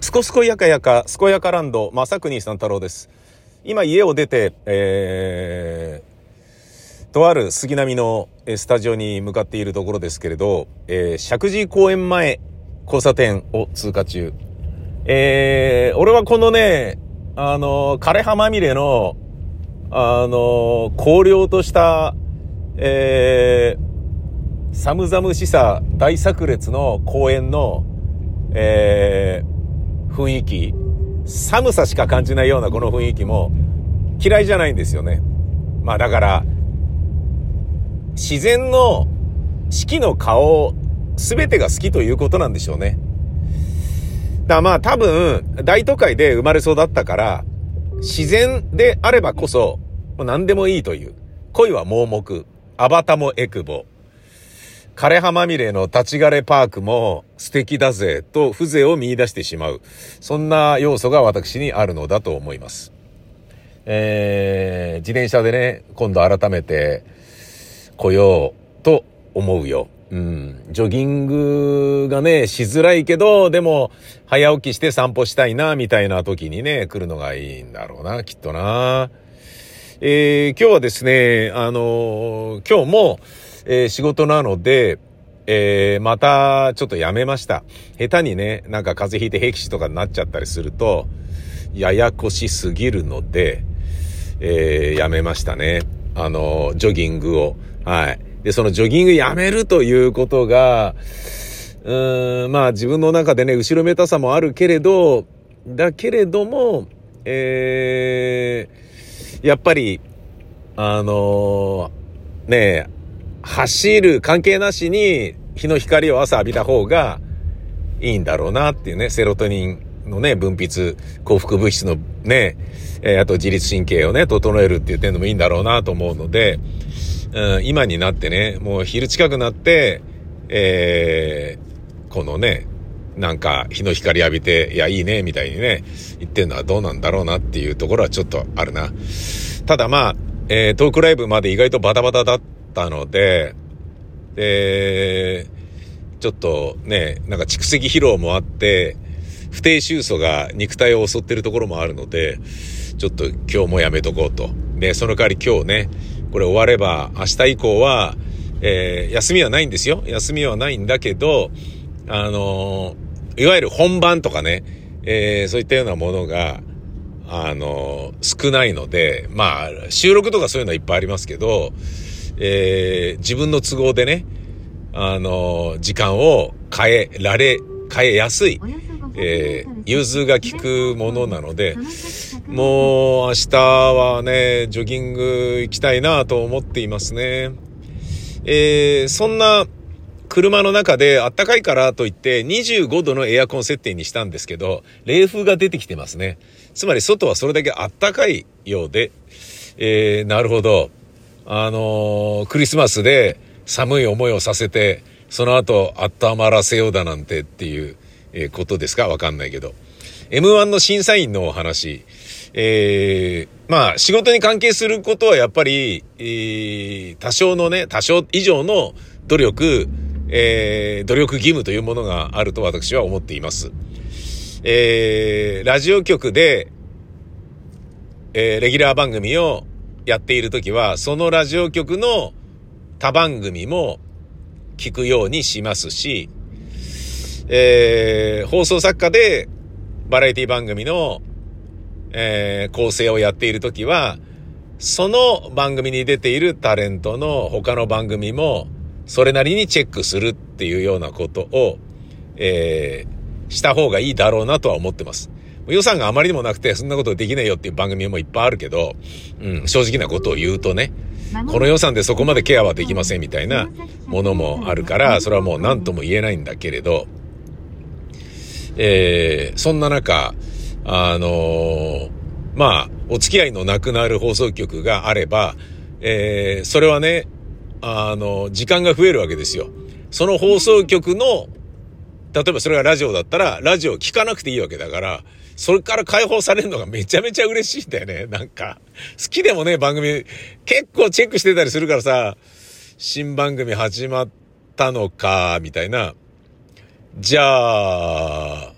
すこすこやかやか、すこやかランド、まさくにさん太郎です。今家を出て、えー、とある杉並のスタジオに向かっているところですけれど、えー、石神井公園前交差点を通過中。えー、俺はこのね、あの、枯葉まみれの、あの、荒涼とした、えー、寒々しさ大炸裂の公園の、えー、雰囲気、寒さしか感じないようなこの雰囲気も嫌いじゃないんですよね。まあだから、自然の四季の顔全てが好きということなんでしょうね。だからまあ多分大都会で生まれ育ったから自然であればこそ何でもいいという。恋は盲目、アバタもエクボ、枯葉まみれの立ち枯れパークも素敵だぜと風情を見出してしまう。そんな要素が私にあるのだと思います。えー、自転車でね、今度改めて来ようと思うよ。うん。ジョギングがね、しづらいけど、でも、早起きして散歩したいな、みたいな時にね、来るのがいいんだろうな、きっとな。えー、今日はですね、あのー、今日も、えー、仕事なので、えー、またちょっとやめました。下手にね、なんか風邪ひいて僻死とかになっちゃったりすると、ややこしすぎるので、えー、やめましたね。あの、ジョギングを。はい。で、そのジョギングやめるということが、うーん、まあ自分の中でね、後ろめたさもあるけれど、だけれども、えー、やっぱり、あのー、ね走る関係なしに日の光を朝浴びた方がいいんだろうなっていうね、セロトニンのね、分泌、幸福物質のね、えー、あと自律神経をね、整えるっていう点でもいいんだろうなと思うので、うん、今になってね、もう昼近くなって、えー、このね、なんか日の光浴びて、いや、いいね、みたいにね、言ってんのはどうなんだろうなっていうところはちょっとあるな。ただまあ、えー、トークライブまで意外とバタバタだったたので、で、ちょっとね、なんか蓄積疲労もあって、不定収素が肉体を襲ってるところもあるので、ちょっと今日もやめとこうと。で、その代わり今日ね、これ終われば明日以降は、えー、休みはないんですよ。休みはないんだけど、あのー、いわゆる本番とかね、えー、そういったようなものが、あの少ないので、まあ、収録とかそういうのはいっぱいありますけど、えー、自分の都合でね、あの、時間を変えられ、変えやすい、えー、融通が利くものなので、もう明日はね、ジョギング行きたいなと思っていますね。えー、そんな車の中であったかいからといって25度のエアコン設定にしたんですけど、冷風が出てきてますね。つまり外はそれだけあったかいようで、えー、なるほど。あのー、クリスマスで寒い思いをさせて、その後温まらせようだなんてっていう、え、ことですか？わかんないけど。M1 の審査員のお話。えー、まあ仕事に関係することはやっぱり、えー、多少のね、多少以上の努力、えー、努力義務というものがあると私は思っています。えー、ラジオ局で、えー、レギュラー番組をやっているときは、そのラジオ局の他番組も聞くようにしますし、えー、放送作家でバラエティ番組の、えー、構成をやっているときは、その番組に出ているタレントの他の番組も、それなりにチェックするっていうようなことを、えー、した方がいいだろうなとは思ってます。予算があまりにもなくて、そんなことできないよっていう番組もいっぱいあるけど、うん、正直なことを言うとね、この予算でそこまでケアはできませんみたいなものもあるから、それはもう何とも言えないんだけれど、えー、そんな中、あのー、まあ、お付き合いのなくなる放送局があれば、えー、それはね、あの、時間が増えるわけですよ。その放送局の、例えばそれがラジオだったら、ラジオ聞かなくていいわけだから、それから解放されるのがめちゃめちゃ嬉しいんだよね。なんか、好きでもね、番組、結構チェックしてたりするからさ、新番組始まったのか、みたいな。じゃあ、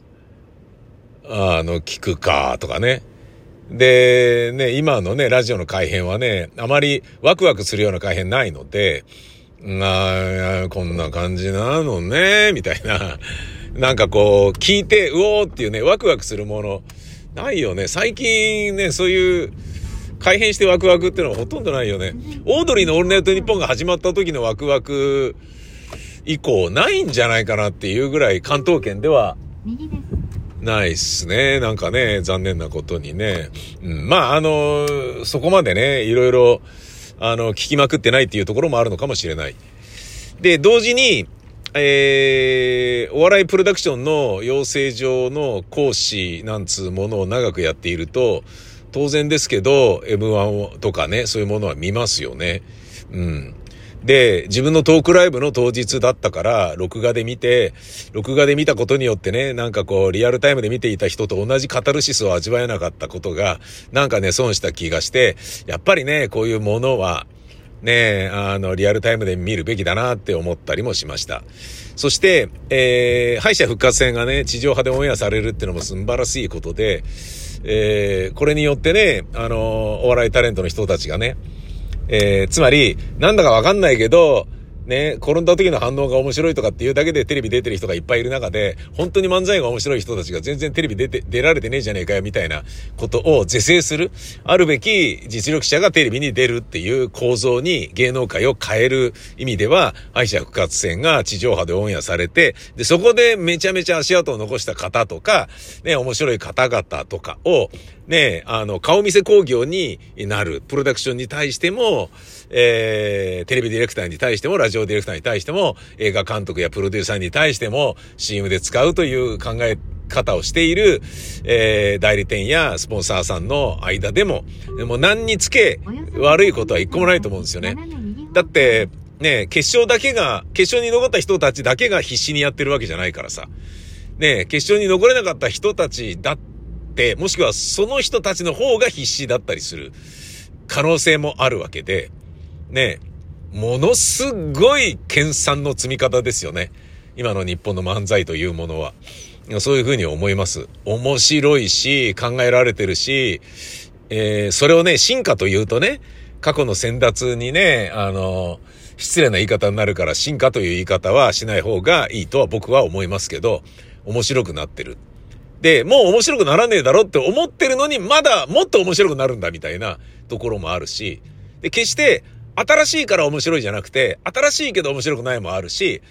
あの、聞くか、とかね。で、ね、今のね、ラジオの改編はね、あまりワクワクするような改編ないので、ああ、こんな感じなのね、みたいな。なんかこう、聞いて、うおーっていうね、ワクワクするもの、ないよね。最近ね、そういう、改変してワクワクっていうのはほとんどないよね。オードリーのオールナイトニッポンが始まった時のワクワク以降ないんじゃないかなっていうぐらい関東圏ではないっすね。なんかね、残念なことにね。うん、まあ、あの、そこまでね、いろいろ、あの、聞きまくってないっていうところもあるのかもしれない。で、同時に、えー、お笑いプロダクションの養成所の講師なんつうものを長くやっていると、当然ですけど、M1 とかね、そういうものは見ますよね。うん。で、自分のトークライブの当日だったから、録画で見て、録画で見たことによってね、なんかこう、リアルタイムで見ていた人と同じカタルシスを味わえなかったことが、なんかね、損した気がして、やっぱりね、こういうものは、ね、あの、リアルタイムで見るべきだなって思ったりもしました。そして、えー、敗者復活戦がね、地上波でオンエアされるっていうのも素晴らしいことで、えー、これによってね、あの、お笑いタレントの人たちがね、えー、つまり、なんだかわかんないけど、ね、転んだ時の反応が面白いとかっていうだけでテレビ出てる人がいっぱいいる中で、本当に漫才が面白い人たちが全然テレビ出て、出られてねえじゃねえかよみたいなことを是正する、あるべき実力者がテレビに出るっていう構造に芸能界を変える意味では、敗者復活戦が地上波でオンエアされて、で、そこでめちゃめちゃ足跡を残した方とか、ね、面白い方々とかを、ね、あの、顔見せ工業になる、プロダクションに対しても、えー、テレビディレクターに対しても、ラジオディレクターに対しても、映画監督やプロデューサーに対しても、CM で使うという考え方をしている、えー、代理店やスポンサーさんの間でも、でも何につけ悪いことは一個もないと思うんですよね。だって、ね、決勝だけが、決勝に残った人たちだけが必死にやってるわけじゃないからさ。ね、決勝に残れなかった人たちだって、もしくはその人たちの方が必死だったりする可能性もあるわけで、ね、ものすごい研鑽の積み方ですよね。今の日本の漫才というものは。そういうふうに思います。面白いし、考えられてるし、えー、それをね、進化というとね、過去の先達にね、あの、失礼な言い方になるから進化という言い方はしない方がいいとは僕は思いますけど、面白くなってる。で、もう面白くならねえだろって思ってるのに、まだもっと面白くなるんだみたいなところもあるし、で、決して新しいから面白いじゃなくて、新しいけど面白くないもあるし、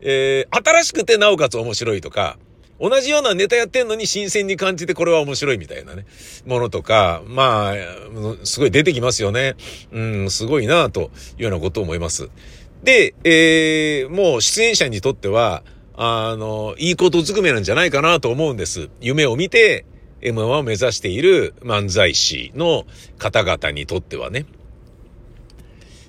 えー、新しくてなおかつ面白いとか、同じようなネタやってんのに新鮮に感じてこれは面白いみたいなね、ものとか、まあ、すごい出てきますよね。うん、すごいなというようなことを思います。で、えー、もう出演者にとっては、あの、いいことずくめなんじゃないかなと思うんです。夢を見て M1 を目指している漫才師の方々にとってはね。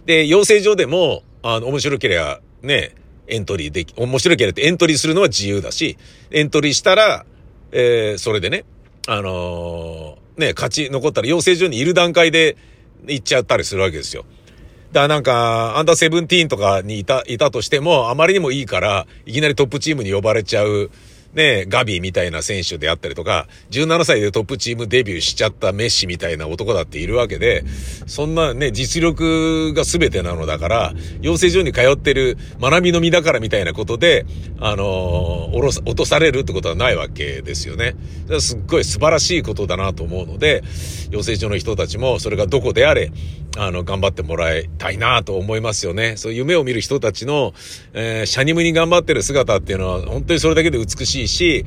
で、養成所でも、あの、面白ければ、ね、エントリーでき、面白ければエントリーするのは自由だし、エントリーしたら、えー、それでね、あのー、ね、勝ち残ったら養成所にいる段階で行っちゃったりするわけですよ。だなんか、アンダーセブンティーンとかにいた、いたとしても、あまりにもいいから、いきなりトップチームに呼ばれちゃうね、ガビーみたいな選手であったりとか、17歳でトップチームデビューしちゃったメッシみたいな男だっているわけで、そんなね、実力が全てなのだから、養成所に通ってる学びの身だからみたいなことで、あのー、落とされるってことはないわけですよね。すっごい素晴らしいことだなと思うので、養成所の人たちもそれがどこであれ、あの、頑張ってもらいたいなと思いますよね。そう夢を見る人たちの、えー、シャニムに頑張ってる姿っていうのは、本当にそれだけで美しいし、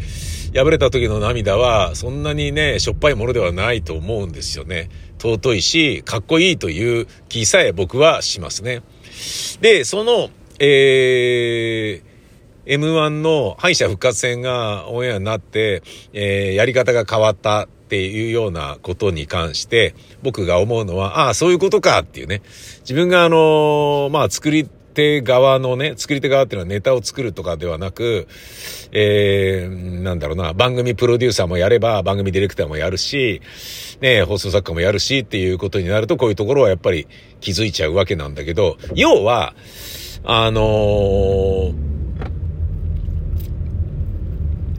敗れた時の涙は、そんなにね、しょっぱいものではないと思うんですよね。尊いし、かっこいいという気さえ僕はしますね。で、その、えー、M1 の敗者復活戦がオンエアになって、えー、やり方が変わったっていうようなことに関して、僕が思うのは、ああ、そういうことかっていうね。自分があの、まあ、作り手側のね、作り手側っていうのはネタを作るとかではなく、えー、なんだろうな、番組プロデューサーもやれば、番組ディレクターもやるし、ね、放送作家もやるしっていうことになると、こういうところはやっぱり気づいちゃうわけなんだけど、要は、あのー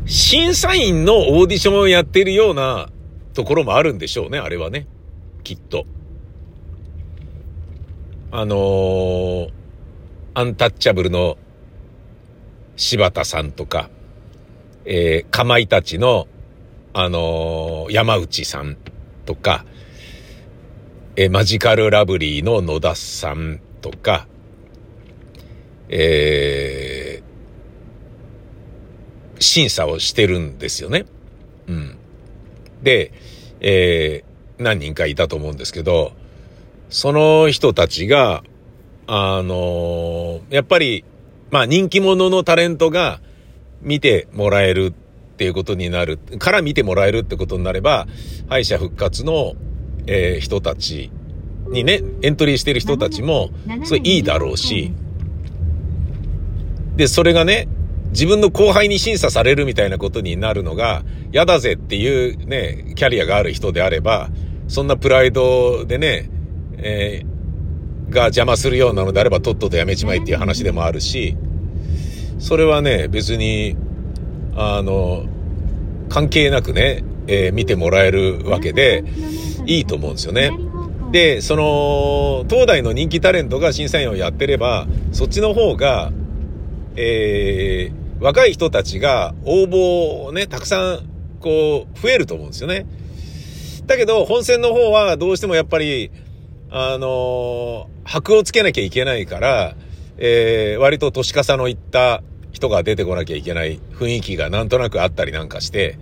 審査員のオーディションをやっているようなところもあるんでしょうね、あれはね。きっと。あのー、アンタッチャブルの柴田さんとか、えー、かまいたちの、あのー、山内さんとか、えー、マジカルラブリーの野田さんとか、えー、審査をしてるんですよね。うん。で、えー、何人かいたと思うんですけど、その人たちが、あのー、やっぱり、まあ人気者のタレントが見てもらえるっていうことになる、から見てもらえるってことになれば、敗者復活の、えー、人たちにね、エントリーしてる人たちも、それいいだろうし、で、それがね、自分の後輩に審査されるみたいなことになるのが嫌だぜっていうね、キャリアがある人であれば、そんなプライドでね、えー、が邪魔するようなのであればとっととやめちまいっていう話でもあるし、それはね、別に、あの、関係なくね、えー、見てもらえるわけで、いいと思うんですよね。で、その、東大の人気タレントが審査員をやってれば、そっちの方が、えー、若い人たちが応募をね、たくさん、こう、増えると思うんですよね。だけど、本戦の方はどうしてもやっぱり、あのー、箔をつけなきゃいけないから、えー、割と年かさのいった人が出てこなきゃいけない雰囲気がなんとなくあったりなんかして、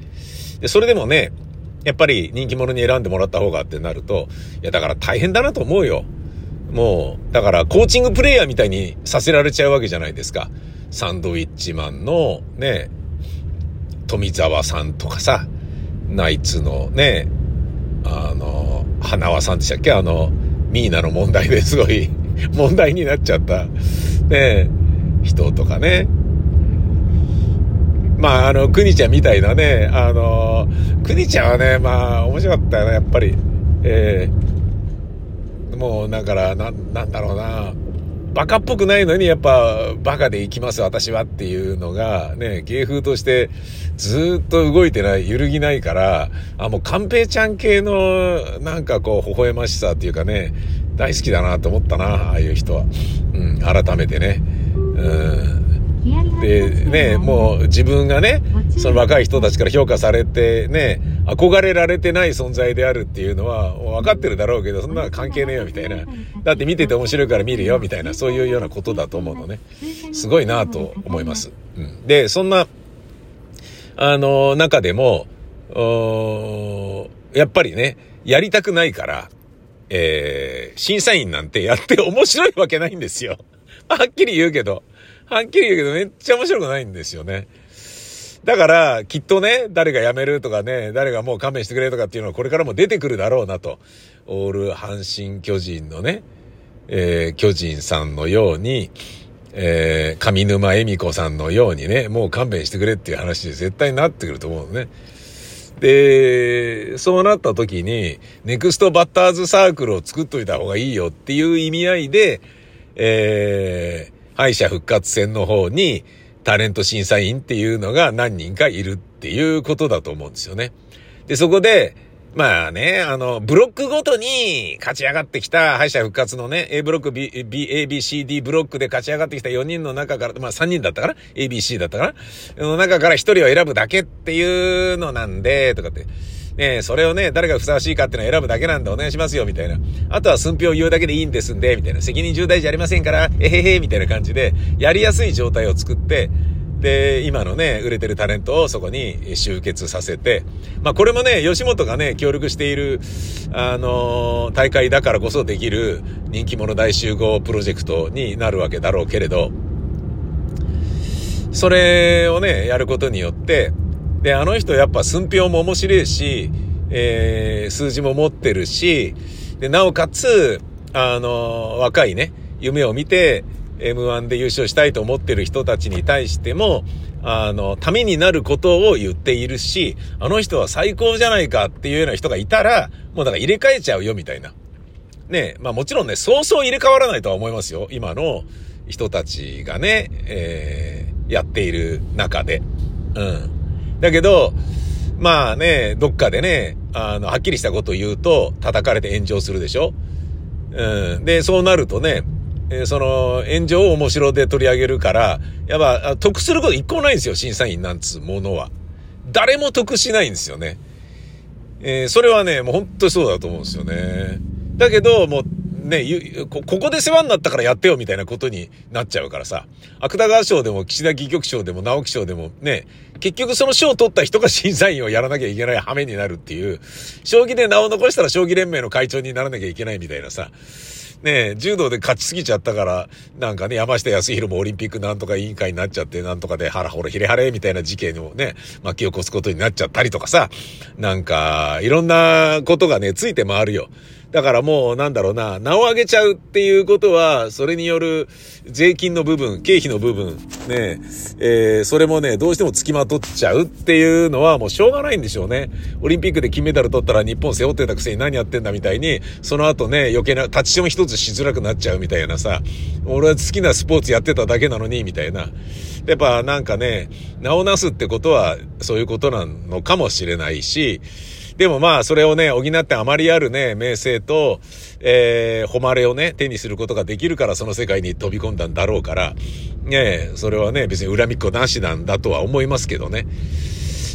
で、それでもね、やっぱり人気者に選んでもらった方がってなると、いやだから大変だなと思うよ。もう、だからコーチングプレイヤーみたいにさせられちゃうわけじゃないですか。サンドウィッチマンのね、富澤さんとかさ、ナイツのね、あの、花輪さんでしたっけ？あの、ミーナの問題ですごい 問題になっちゃった、ね、人とかね。まあ、あの、くにちゃんみたいなね、あの、くにちゃんはね、まあ、面白かったよね、やっぱり。えー、もう、だから、な、なんだろうな。バカっぽくないのに、やっぱ、バカで行きます、私はっていうのが、ね、芸風としてずっと動いてない、揺るぎないから、あ、もう、寛平ちゃん系の、なんかこう、微笑ましさっていうかね、大好きだなと思ったな、ああいう人は。うん、改めてね。うん。で、ね、もう自分がね、その若い人たちから評価されてね、憧れられてない存在であるっていうのは分かってるだろうけど、そんな関係ねえよみたいな。だって見てて面白いから見るよみたいな、そういうようなことだと思うのね。すごいなと思います。うん。で、そんな、あの、中でも、やっぱりね、やりたくないから、えー、審査員なんてやって面白いわけないんですよ。はっきり言うけど。はっきり言うけどめっちゃ面白くないんですよね。だから、きっとね、誰が辞めるとかね、誰がもう勘弁してくれとかっていうのはこれからも出てくるだろうなと。オール阪神巨人のね、えー、巨人さんのように、えー、上沼恵美子さんのようにね、もう勘弁してくれっていう話で絶対になってくると思うのね。で、そうなった時に、ネクストバッターズサークルを作っといた方がいいよっていう意味合いで、えー、敗者復活戦の方にタレント審査員っていうのが何人かいるっていうことだと思うんですよね。で、そこで、まあね、あの、ブロックごとに勝ち上がってきた敗者復活のね、A ブロック B、B、A、B、C、D ブロックで勝ち上がってきた4人の中から、まあ3人だったかな ?A、B、C だったかな？の中から1人を選ぶだけっていうのなんで、とかって。ねそれをね、誰がふさわしいかっていうのを選ぶだけなんでお願いしますよ、みたいな。あとは寸評を言うだけでいいんですんで、みたいな。責任重大じゃありませんから、えへへ、みたいな感じで、やりやすい状態を作って、で、今のね、売れてるタレントをそこに集結させて、まあこれもね、吉本がね、協力している、あのー、大会だからこそできる人気者大集合プロジェクトになるわけだろうけれど、それをね、やることによって、で、あの人やっぱ寸評も面白いし、えー、数字も持ってるし、で、なおかつ、あのー、若いね、夢を見て、M1 で優勝したいと思ってる人たちに対しても、あの、ためになることを言っているし、あの人は最高じゃないかっていうような人がいたら、もうだから入れ替えちゃうよみたいな。ねまあもちろんね、そうそう入れ替わらないとは思いますよ。今の人たちがね、えー、やっている中で。うん。だかだけど、まあね、どっかでね、あの、はっきりしたことを言うと、叩かれて炎上するでしょうん。で、そうなるとね、えその、炎上を面白で取り上げるから、やっぱ、得すること一個もないんですよ、審査員なんつうものは。誰も得しないんですよね。えー、それはね、もう本当にそうだと思うんですよね。だけど、もう、ね、こ、ここで世話になったからやってよみたいなことになっちゃうからさ。芥川賞でも岸田戯曲賞でも直木賞でもね、結局その賞を取った人が 審査員をやらなきゃいけない羽目になるっていう、将棋で名を残したら将棋連盟の会長にならなきゃいけないみたいなさ。ね柔道で勝ちすぎちゃったから、なんかね、山下康弘もオリンピックなんとか委員会になっちゃって、なんとかでハラホラヒレハレみたいな事件をね、巻き起こすことになっちゃったりとかさ、なんか、いろんなことがね、ついて回るよ。だからもうなんだろうな、名を上げちゃうっていうことは、それによる税金の部分、経費の部分、ね、えー、それもね、どうしても付きまとっちゃうっていうのはもうしょうがないんでしょうね。オリンピックで金メダル取ったら日本背負ってたくせに何やってんだみたいに、その後ね、余計な、立ちション一つしづらくなっちゃうみたいなさ、俺は好きなスポーツやってただけなのに、みたいな。やっぱなんかね、名をなすってことはそういうことなのかもしれないし、でもまあ、それをね、補ってあまりあるね、名声と、えー、誉れをね、手にすることができるから、その世界に飛び込んだんだろうから、ねそれはね、別に恨みっこなしなんだとは思いますけどね。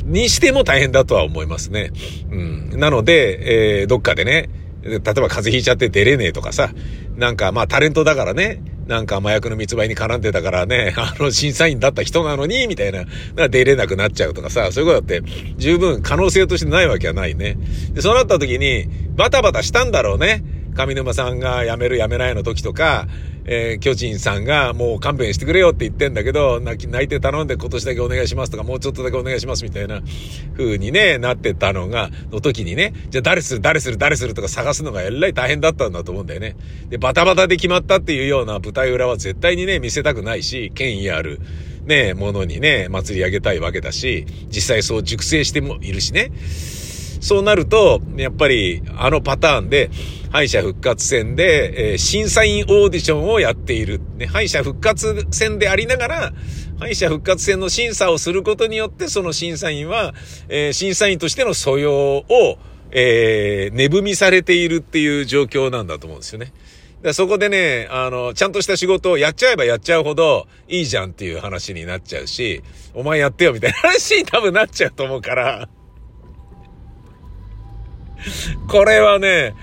にしても大変だとは思いますね。うん。なので、えー、どっかでね、例えば風邪ひいちゃって出れねえとかさ、なんかまあタレントだからね、なんか麻薬の密売に絡んでたからね、あの審査員だった人なのに、みたいな、な出れなくなっちゃうとかさ、そういうことだって十分可能性としてないわけはないね。で、そうなった時に、バタバタしたんだろうね。上沼さんが辞める辞めないの時とか、えー、巨人さんがもう勘弁してくれよって言ってんだけど、泣き、泣いて頼んで今年だけお願いしますとか、もうちょっとだけお願いしますみたいな風にね、なってたのが、の時にね、じゃあ誰する、誰する、誰するとか探すのがえらい大変だったんだと思うんだよね。で、バタバタで決まったっていうような舞台裏は絶対にね、見せたくないし、権威ある、ね、ものにね、祭り上げたいわけだし、実際そう熟成してもいるしね。そうなると、やっぱりあのパターンで、敗者復活戦で、えー、審査員オーディションをやっている。ね、敗者復活戦でありながら、敗者復活戦の審査をすることによって、その審査員は、えー、審査員としての素養を、えー、値踏みされているっていう状況なんだと思うんですよね。そこでね、あの、ちゃんとした仕事をやっちゃえばやっちゃうほどいいじゃんっていう話になっちゃうし、お前やってよみたいな話に多分なっちゃうと思うから、これはね、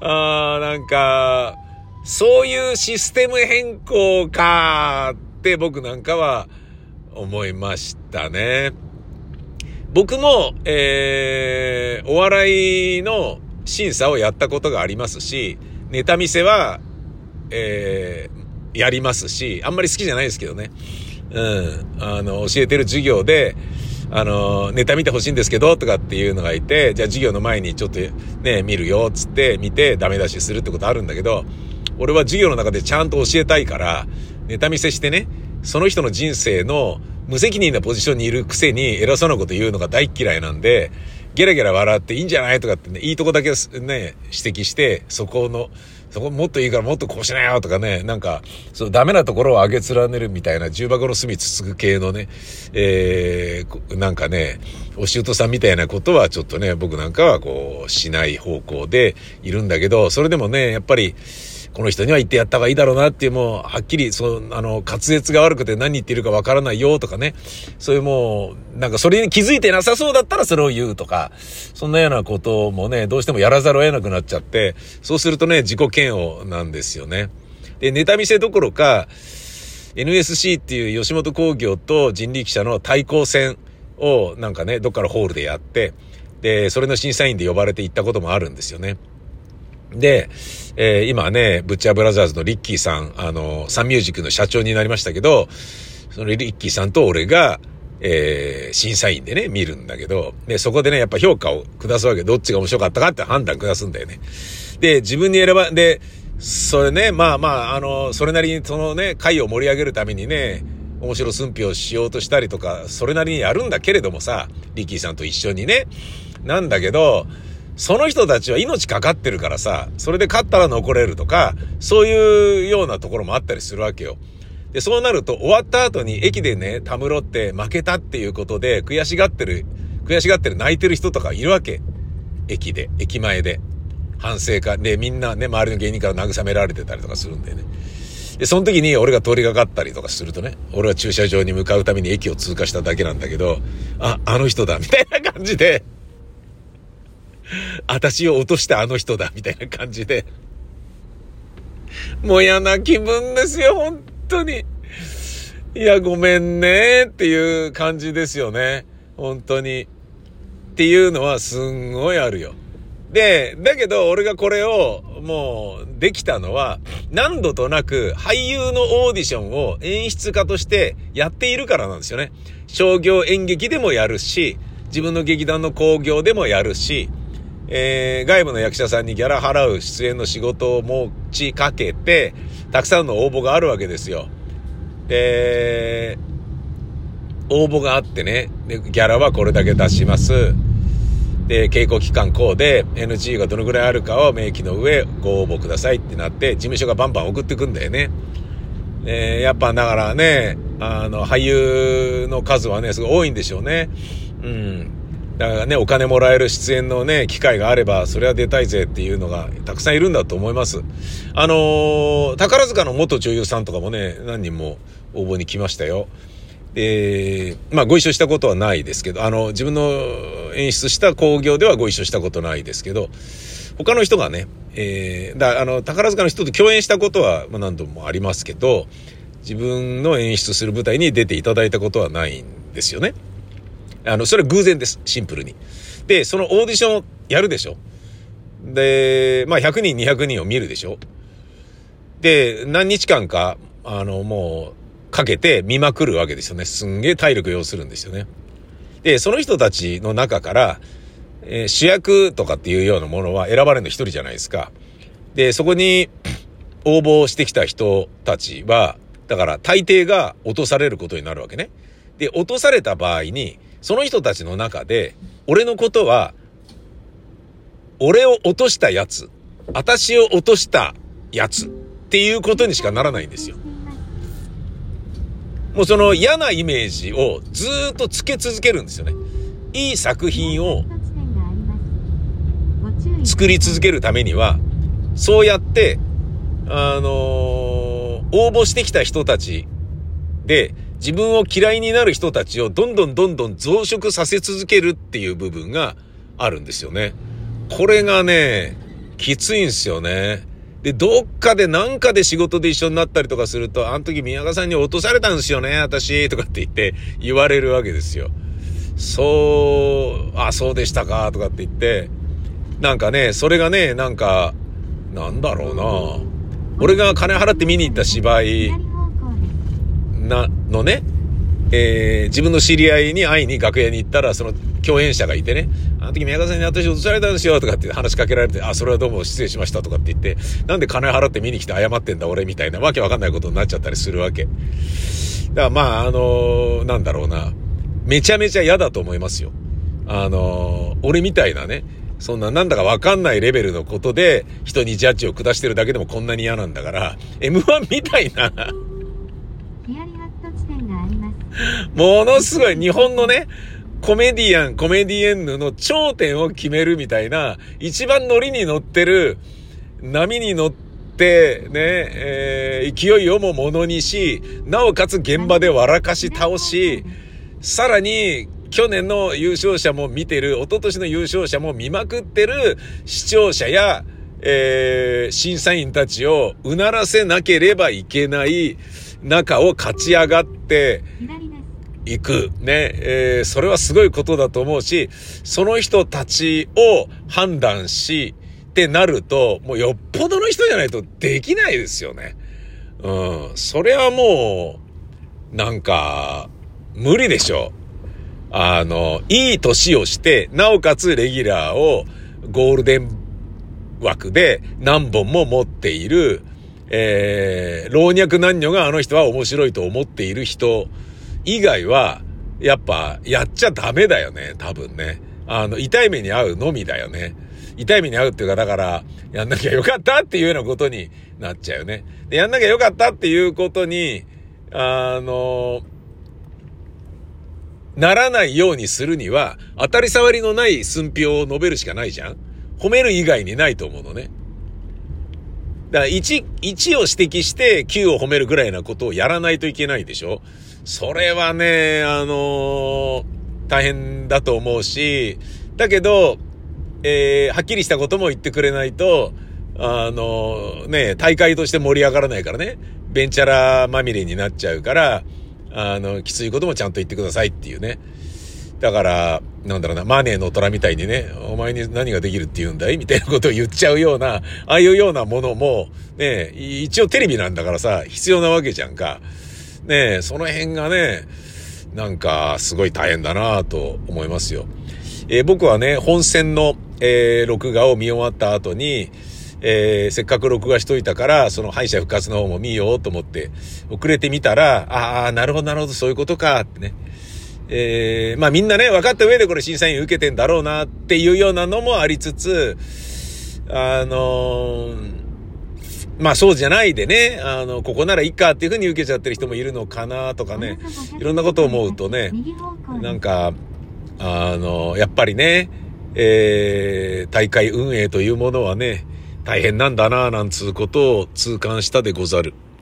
あなんか、そういうシステム変更かって僕なんかは思いましたね。僕も、えー、お笑いの審査をやったことがありますし、ネタ見せは、えー、やりますし、あんまり好きじゃないですけどね。うん。あの、教えてる授業で、あの、ネタ見てほしいんですけど、とかっていうのがいて、じゃあ授業の前にちょっとね、見るよ、つって見てダメ出しするってことあるんだけど、俺は授業の中でちゃんと教えたいから、ネタ見せしてね、その人の人生の無責任なポジションにいるくせに偉そうなこと言うのが大嫌いなんで、ゲラゲラ笑っていいんじゃないとかってね、いいとこだけね、指摘して、そこの、そこもっといいからもっとこうしなよとかね、なんか、そのダメなところを上げ連ねるみたいな重箱の隅つつく系のね、えー、なんかね、お仕事さんみたいなことはちょっとね、僕なんかはこう、しない方向でいるんだけど、それでもね、やっぱり、この人には言ってやった方がいいだろうなっていう、もう、はっきり、その、あの、滑舌が悪くて何言ってるかわからないよとかね。そういうもう、なんかそれに気づいてなさそうだったらそれを言うとか、そんなようなこともね、どうしてもやらざるを得なくなっちゃって、そうするとね、自己嫌悪なんですよね。で、ネタ見せどころか、NSC っていう吉本興業と人力車の対抗戦をなんかね、どっかのホールでやって、で、それの審査員で呼ばれて行ったこともあるんですよね。で、えー、今ね、ブッチャーブラザーズのリッキーさん、あの、サンミュージックの社長になりましたけど、そのリッキーさんと俺が、えー、審査員でね、見るんだけど、で、そこでね、やっぱ評価を下すわけ。どっちが面白かったかって判断下すんだよね。で、自分に選ば、で、それね、まあまあ、あの、それなりにそのね、会を盛り上げるためにね、面白寸評しようとしたりとか、それなりにやるんだけれどもさ、リッキーさんと一緒にね。なんだけど、その人たちは命かかってるからさ、それで勝ったら残れるとか、そういうようなところもあったりするわけよ。で、そうなると終わった後に駅でね、たむろって負けたっていうことで悔しがってる悔しがってる泣いてる人とかいるわけ。駅で、駅前で。反省会でみんなね、周りの芸人から慰められてたりとかするんだよね。で、その時に俺が通りがかったりとかするとね、俺は駐車場に向かうために駅を通過しただけなんだけど、あ、あの人だ、みたいな感じで、私を落としたあの人だ、みたいな感じで、もう嫌な気分ですよ、本当に。いや、ごめんね、っていう感じですよね。本当に。っていうのはすんごいあるよ。で、だけど俺がこれをもうできたのは何度となく俳優のオーディションを演出家としてやっているからなんですよね。商業演劇でもやるし、自分の劇団の興行でもやるし、えー、外部の役者さんにギャラ払う出演の仕事を持ちかけて、たくさんの応募があるわけですよ。で、応募があってね、でギャラはこれだけ出します。で、稽古期間こうで、NG がどのぐらいあるかを明記の上ご応募くださいってなって、事務所がバンバン送ってくんだよね。えー、やっぱだからね、あの、俳優の数はね、すごい多いんでしょうね。うん。だからね、お金もらえる出演のね、機会があれば、それは出たいぜっていうのがたくさんいるんだと思います。あのー、宝塚の元女優さんとかもね、何人も応募に来ましたよ。で、まあご一緒したことはないですけど、あの、自分の演出した興行ではご一緒したことないですけど、他の人がね、えー、だあの、宝塚の人と共演したことは何度もありますけど、自分の演出する舞台に出ていただいたことはないんですよね。あの、それは偶然です。シンプルに。で、そのオーディションをやるでしょで、まあ100人、200人を見るでしょで、何日間か、あの、もう、かけて見まくるわけですよね。すんげえ体力要するんですよね。で、その人たちの中から、えー、主役とかっていうようなものは選ばれるの一人じゃないですか。で、そこに応募してきた人たちは、だから大抵が落とされることになるわけね。で、落とされた場合に、その人たちの中で、俺のことは、俺を落としたやつ、私を落としたやつっていうことにしかならないんですよ。もうその嫌なイメージをずっとつけ続けるんですよね。いい作品を作り続けるためには、そうやって、あのー、応募してきた人たちで、自分を嫌いになる人たちをどんどんどんどん増殖させ続けるっていう部分があるんですよね。これがね、きついんですよね。で、どっかでなんかで仕事で一緒になったりとかすると、あの時宮川さんに落とされたんですよね、私、とかって言って言われるわけですよ。そう、あ、そうでしたか、とかって言って、なんかね、それがね、なんか、なんだろうな俺が金払って見に行った芝居な、のね、えー、自分の知り合いに会いに楽屋に行ったら、その共演者がいてね、あの時宮川さんに私落とされたんですよとかって話しかけられて、あ、それはどうも失礼しましたとかって言って、なんで金払って見に来て謝ってんだ俺みたいなわけわかんないことになっちゃったりするわけ。だからまあ、あのー、なんだろうな、めちゃめちゃ嫌だと思いますよ。あのー、俺みたいなね、そんななんだかわかんないレベルのことで人にジャッジを下してるだけでもこんなに嫌なんだから、M1 みたいなものすごい日本のね、コメディアン、コメディエンヌの頂点を決めるみたいな、一番ノリに乗ってる、波に乗って、ね、えー、勢いをもものにし、なおかつ現場で笑かし倒し、さらに、去年の優勝者も見てる、一昨年の優勝者も見まくってる視聴者や、えー、審査員たちをうならせなければいけない中を勝ち上がって、行く。ね。えー、それはすごいことだと思うし、その人たちを判断し、ってなると、もうよっぽどの人じゃないとできないですよね。うん。それはもう、なんか、無理でしょ。あの、いい年をして、なおかつレギュラーをゴールデン枠で何本も持っている、えー、老若男女があの人は面白いと思っている人以外は、やっぱ、やっちゃダメだよね、多分ね。あの、痛い目に遭うのみだよね。痛い目に遭うっていうか、だから、やんなきゃよかったっていうようなことになっちゃうよね。で、やんなきゃよかったっていうことに、あの、ならないようにするには、当たり障りのない寸評を述べるしかないじゃん褒める以外にないと思うのね。だから1、1を指摘して9を褒めるぐらいなことをやらないといけないでしょそれはね、あのー、大変だと思うし、だけど、えー、はっきりしたことも言ってくれないと、あのー、ね、大会として盛り上がらないからね、ベンチャラまみれになっちゃうから、あの、きついこともちゃんと言ってくださいっていうね。だから、なんだろうな、マネーの虎みたいにね、お前に何ができるって言うんだい？みたいなことを言っちゃうような、ああいうようなものも、ね、一応テレビなんだからさ、必要なわけじゃんか。ねその辺がね、なんか、すごい大変だなと思いますよ。えー、僕はね、本戦の、えー、録画を見終わった後に、えー、せっかく録画しといたから、その敗者復活の方も見ようと思って、遅れてみたら、ああ、なるほど、なるほど、そういうことか、ってね。えー、まあみんなね、分かった上でこれ審査員受けてんだろうなっていうようなのもありつつ、あのー、まあそうじゃないでね、あの、ここならいいかっていうふうに受けちゃってる人もいるのかなとかね、いろんなことを思うとね、なんか、あの、やっぱりね、えー、大会運営というものはね、大変なんだな、なんつうことを痛感したでござる。